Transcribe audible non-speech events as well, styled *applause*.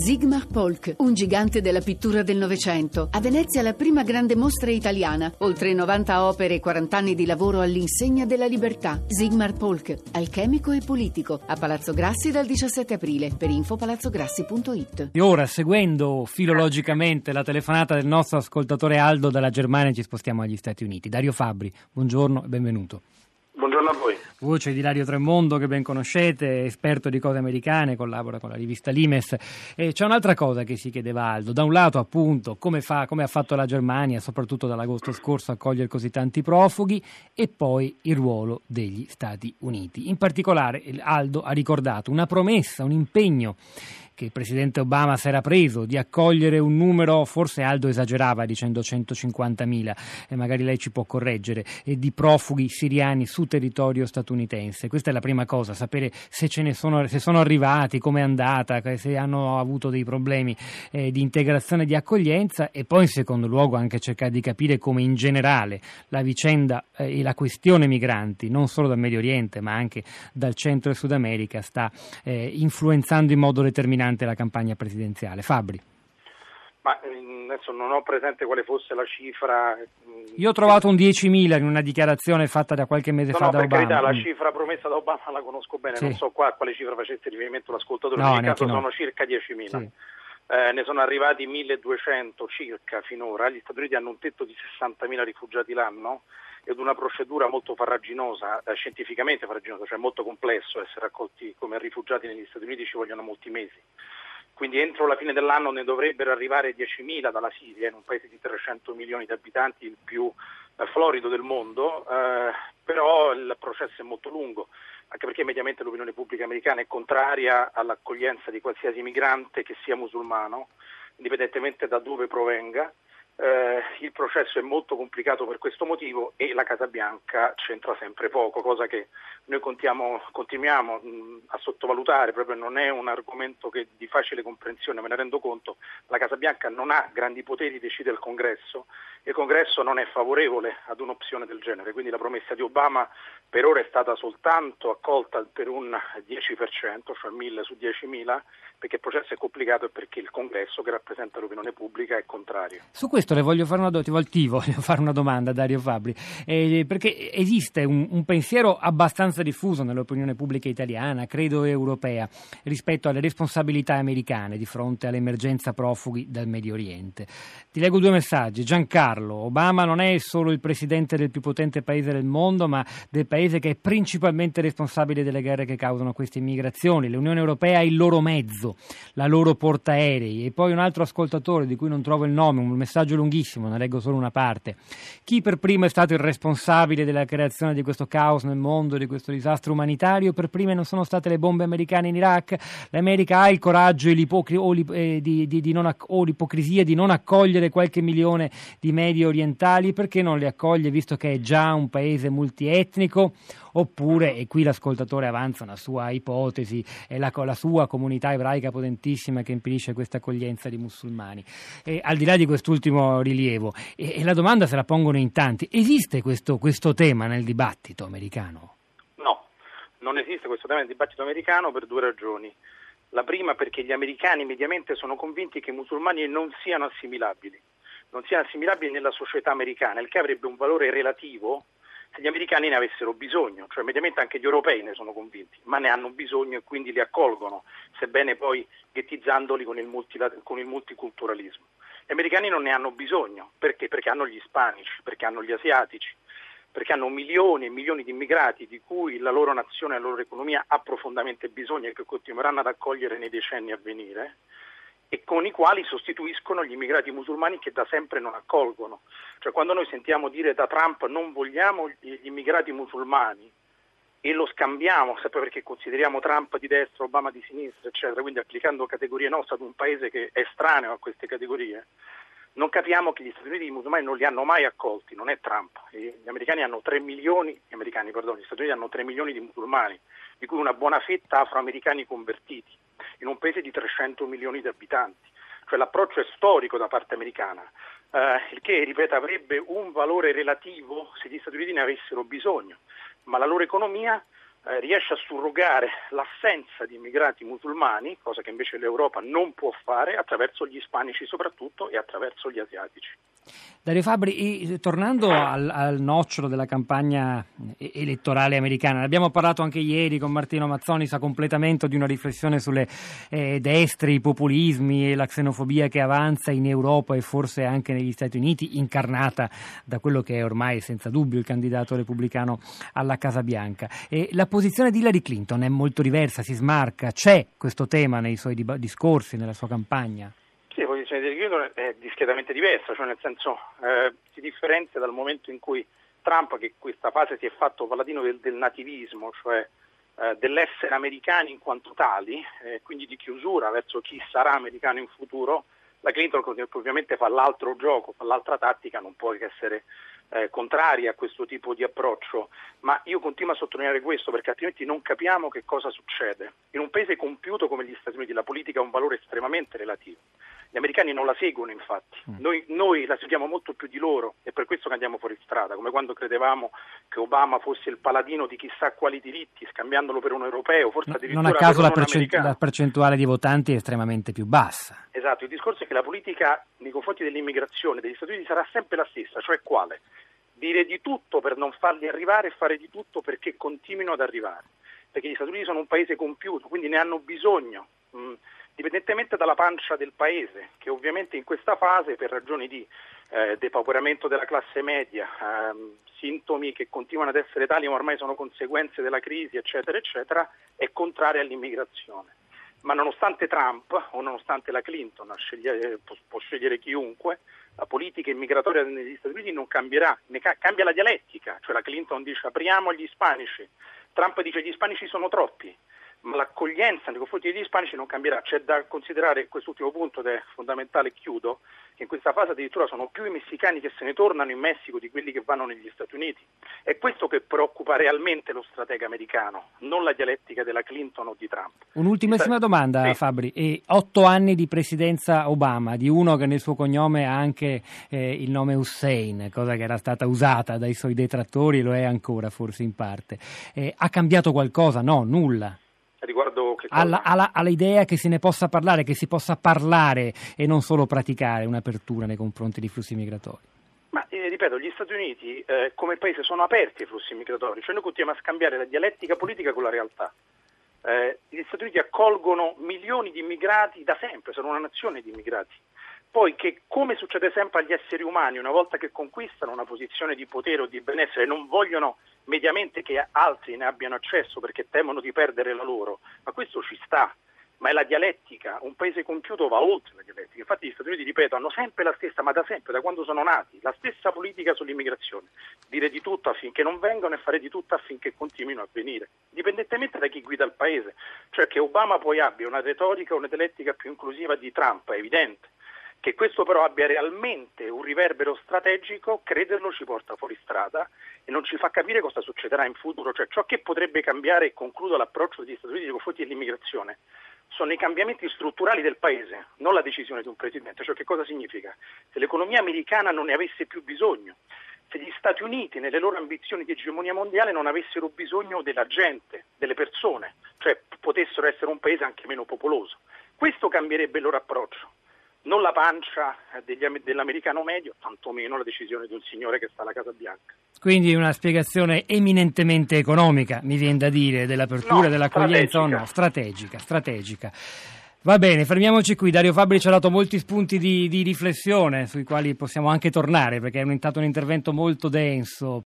Sigmar Polk, un gigante della pittura del Novecento. A Venezia la prima grande mostra italiana. Oltre 90 opere e 40 anni di lavoro all'insegna della libertà. Sigmar Polk, alchemico e politico. A Palazzo Grassi dal 17 aprile. Per info palazzograssi.it. E ora, seguendo filologicamente la telefonata del nostro ascoltatore Aldo dalla Germania, ci spostiamo agli Stati Uniti. Dario Fabbri, buongiorno e benvenuto. Buongiorno a voi. Voce di Dario Tremondo che ben conoscete, esperto di cose americane, collabora con la rivista Limes. E c'è un'altra cosa che si chiedeva Aldo. Da un lato appunto come, fa, come ha fatto la Germania, soprattutto dall'agosto scorso, a cogliere così tanti profughi e poi il ruolo degli Stati Uniti. In particolare Aldo ha ricordato una promessa, un impegno che il presidente Obama si era preso di accogliere un numero, forse Aldo esagerava dicendo 150.000, e magari lei ci può correggere, di profughi siriani su territorio statunitense. Questa è la prima cosa, sapere se, ce ne sono, se sono arrivati, come è andata, se hanno avuto dei problemi eh, di integrazione e di accoglienza e poi in secondo luogo anche cercare di capire come in generale la vicenda eh, e la questione migranti, non solo dal Medio Oriente ma anche dal Centro e Sud America, sta eh, influenzando in modo determinante durante la campagna presidenziale. Fabri. Ma mm, adesso non ho presente quale fosse la cifra. Mm, Io ho trovato un 10.000 in una dichiarazione fatta da qualche mese no, fa no, da per Obama. Carità, la mm. cifra promessa da Obama la conosco bene, sì. non so qua a quale cifra facesse riferimento l'ascoltatore, no, in caso no. sono circa 10.000. Sì. Eh, ne sono arrivati 1.200 circa finora, gli Stati Uniti hanno un tetto di 60.000 rifugiati l'anno ed una procedura molto farraginosa, eh, scientificamente farraginosa, cioè molto complesso essere accolti come rifugiati negli Stati Uniti ci vogliono molti mesi quindi entro la fine dell'anno ne dovrebbero arrivare 10.000 dalla Siria, in un paese di 300 milioni di abitanti, il più eh, florido del mondo, eh, però il processo è molto lungo, anche perché mediamente l'opinione pubblica americana è contraria all'accoglienza di qualsiasi migrante che sia musulmano, indipendentemente da dove provenga. Eh, il processo è molto complicato per questo motivo e la Casa Bianca c'entra sempre poco, cosa che noi contiamo, continuiamo mh, a sottovalutare, proprio non è un argomento che, di facile comprensione, me ne rendo conto, la Casa Bianca non ha grandi poteri, decide il Congresso e il Congresso non è favorevole ad un'opzione del genere, quindi la promessa di Obama per ora è stata soltanto accolta per un 10%, cioè 1000 su 10.000, perché il processo è complicato e perché il Congresso che rappresenta l'opinione pubblica è contrario. Questo voglio fare una, do- ti voglio *laughs* fare una domanda, Dario Fabri, eh, perché esiste un, un pensiero abbastanza diffuso nell'opinione pubblica italiana, credo europea, rispetto alle responsabilità americane di fronte all'emergenza profughi dal Medio Oriente. Ti leggo due messaggi. Giancarlo, Obama non è solo il presidente del più potente paese del mondo, ma del paese che è principalmente responsabile delle guerre che causano queste immigrazioni. L'Unione Europea è il loro mezzo, la loro portaerei. E poi un altro ascoltatore di cui non trovo il nome, un messaggio lunghissimo, ne leggo solo una parte. Chi per primo è stato il responsabile della creazione di questo caos nel mondo, di questo disastro umanitario? Per prime non sono state le bombe americane in Iraq? L'America ha il coraggio o, eh, di, di, di non, o l'ipocrisia di non accogliere qualche milione di medio orientali? Perché non li accoglie visto che è già un paese multietnico? Oppure, e qui l'ascoltatore avanza una sua ipotesi, è la, la sua comunità ebraica potentissima che impedisce questa accoglienza di musulmani. E, al di là di quest'ultimo rilievo, e, e, la domanda se la pongono in tanti, esiste questo, questo tema nel dibattito americano? No, non esiste questo tema nel dibattito americano per due ragioni. La prima perché gli americani mediamente sono convinti che i musulmani non siano assimilabili, non siano assimilabili nella società americana, il che avrebbe un valore relativo se gli americani ne avessero bisogno, cioè mediamente anche gli europei ne sono convinti, ma ne hanno bisogno e quindi li accolgono, sebbene poi ghettizzandoli con il, con il multiculturalismo. Gli americani non ne hanno bisogno, perché? Perché hanno gli ispanici, perché hanno gli asiatici, perché hanno milioni e milioni di immigrati di cui la loro nazione e la loro economia ha profondamente bisogno e che continueranno ad accogliere nei decenni a venire e con i quali sostituiscono gli immigrati musulmani che da sempre non accolgono. Cioè quando noi sentiamo dire da Trump non vogliamo gli immigrati musulmani e lo scambiamo, sempre perché consideriamo Trump di destra, Obama di sinistra, eccetera, quindi applicando categorie nostre ad un paese che è estraneo a queste categorie, non capiamo che gli Stati Uniti musulmani non li hanno mai accolti, non è Trump. Gli americani hanno 3 milioni, gli, americani, pardon, gli Stati Uniti hanno 3 milioni di musulmani, di cui una buona fetta afroamericani convertiti in un paese di 300 milioni di abitanti. Cioè l'approccio è storico da parte americana, eh, il che, ripeto, avrebbe un valore relativo se gli Stati Uniti ne avessero bisogno, ma la loro economia eh, riesce a surrogare l'assenza di immigrati musulmani, cosa che invece l'Europa non può fare, attraverso gli ispanici soprattutto e attraverso gli asiatici. Dario Fabri, tornando al, al, nocciolo della campagna elettorale americana, ne abbiamo parlato anche ieri con Martino Mazzoni, sa completamento di una riflessione sulle eh, destre, i populismi e la xenofobia che avanza in Europa e forse anche negli Stati Uniti, incarnata da quello che è ormai senza dubbio il candidato repubblicano alla Casa Bianca. E la posizione di Hillary Clinton è molto diversa, si smarca, c'è questo tema nei suoi discorsi, nella sua campagna? Sì, la posizione di Clinton è discretamente diversa, cioè nel senso eh, si differenzia dal momento in cui Trump, che in questa fase si è fatto paladino del, del nativismo, cioè eh, dell'essere americani in quanto tali, eh, quindi di chiusura verso chi sarà americano in futuro, la Clinton ovviamente fa l'altro gioco, fa l'altra tattica, non può che essere eh, contrari a questo tipo di approccio, ma io continuo a sottolineare questo perché altrimenti non capiamo che cosa succede. In un paese compiuto come gli Stati Uniti la politica ha un valore estremamente relativo. Gli americani non la seguono infatti, mm. noi, noi, la seguiamo molto più di loro e per questo che andiamo fuori strada, come quando credevamo che Obama fosse il paladino di chissà quali diritti, scambiandolo per un europeo, forse addirittura Non a caso la, percent- la percentuale di votanti è estremamente più bassa. Esatto, il discorso è che la politica nei confronti dell'immigrazione degli Stati Uniti sarà sempre la stessa, cioè quale? dire di tutto per non farli arrivare e fare di tutto perché continuino ad arrivare. Perché gli Stati Uniti sono un paese compiuto, quindi ne hanno bisogno, mh, dipendentemente dalla pancia del paese, che ovviamente in questa fase, per ragioni di eh, depauperamento della classe media, ehm, sintomi che continuano ad essere tali ma ormai sono conseguenze della crisi, eccetera, eccetera, è contraria all'immigrazione. Ma nonostante Trump o nonostante la Clinton scegliere, può, può, scegliere chiunque, la politica immigratoria negli Stati Uniti non cambierà, ca- cambia la dialettica, cioè la Clinton dice apriamo gli ispanici, Trump dice gli ispanici sono troppi, ma l'accoglienza nei confronti degli ispanici non cambierà. C'è da considerare quest'ultimo punto ed è fondamentale, chiudo, che in questa fase addirittura sono più i messicani che se ne tornano in Messico di quelli che vanno negli Stati Uniti. È questo che preoccupa realmente lo stratega americano, non la dialettica della Clinton o di Trump. Un'ultimissima domanda, sì. Fabri. E otto anni di presidenza Obama, di uno che nel suo cognome ha anche eh, il nome Hussein, cosa che era stata usata dai suoi detrattori, lo è ancora forse in parte. Eh, ha cambiato qualcosa? No, nulla che? Alla, alla, all'idea che se ne possa parlare, che si possa parlare e non solo praticare un'apertura nei confronti dei flussi migratori. Ma eh, ripeto, gli Stati Uniti eh, come paese sono aperti ai flussi migratori, cioè noi continuiamo a scambiare la dialettica politica con la realtà. Eh, gli Stati Uniti accolgono milioni di immigrati da sempre, sono una nazione di immigrati. Poi che, come succede sempre agli esseri umani, una volta che conquistano una posizione di potere o di benessere, non vogliono mediamente che altri ne abbiano accesso perché temono di perdere la loro, ma questo ci sta. Ma è la dialettica, un paese compiuto va oltre la dialettica. Infatti gli Stati Uniti, ripeto, hanno sempre la stessa, ma da sempre, da quando sono nati, la stessa politica sull'immigrazione. Dire di tutto affinché non vengano e fare di tutto affinché continuino a venire, indipendentemente da chi guida il paese. Cioè che Obama poi abbia una retorica o una dialettica più inclusiva di Trump, è evidente che questo però abbia realmente un riverbero strategico, crederlo ci porta fuori strada e non ci fa capire cosa succederà in futuro, cioè ciò che potrebbe cambiare, e concludo l'approccio degli Stati Uniti nei confronti dell'immigrazione, sono i cambiamenti strutturali del paese, non la decisione di un presidente. Cioè che cosa significa? Se l'economia americana non ne avesse più bisogno, se gli Stati Uniti nelle loro ambizioni di egemonia mondiale non avessero bisogno della gente, delle persone, cioè potessero essere un paese anche meno popoloso. Questo cambierebbe il loro approccio non la pancia degli, dell'americano medio, tantomeno la decisione di un signore che sta alla Casa Bianca. Quindi una spiegazione eminentemente economica, mi viene da dire, dell'apertura, no, dell'accoglienza o no? Strategica, strategica. Va bene, fermiamoci qui. Dario Fabri ci ha dato molti spunti di, di riflessione sui quali possiamo anche tornare perché è stato un intervento molto denso.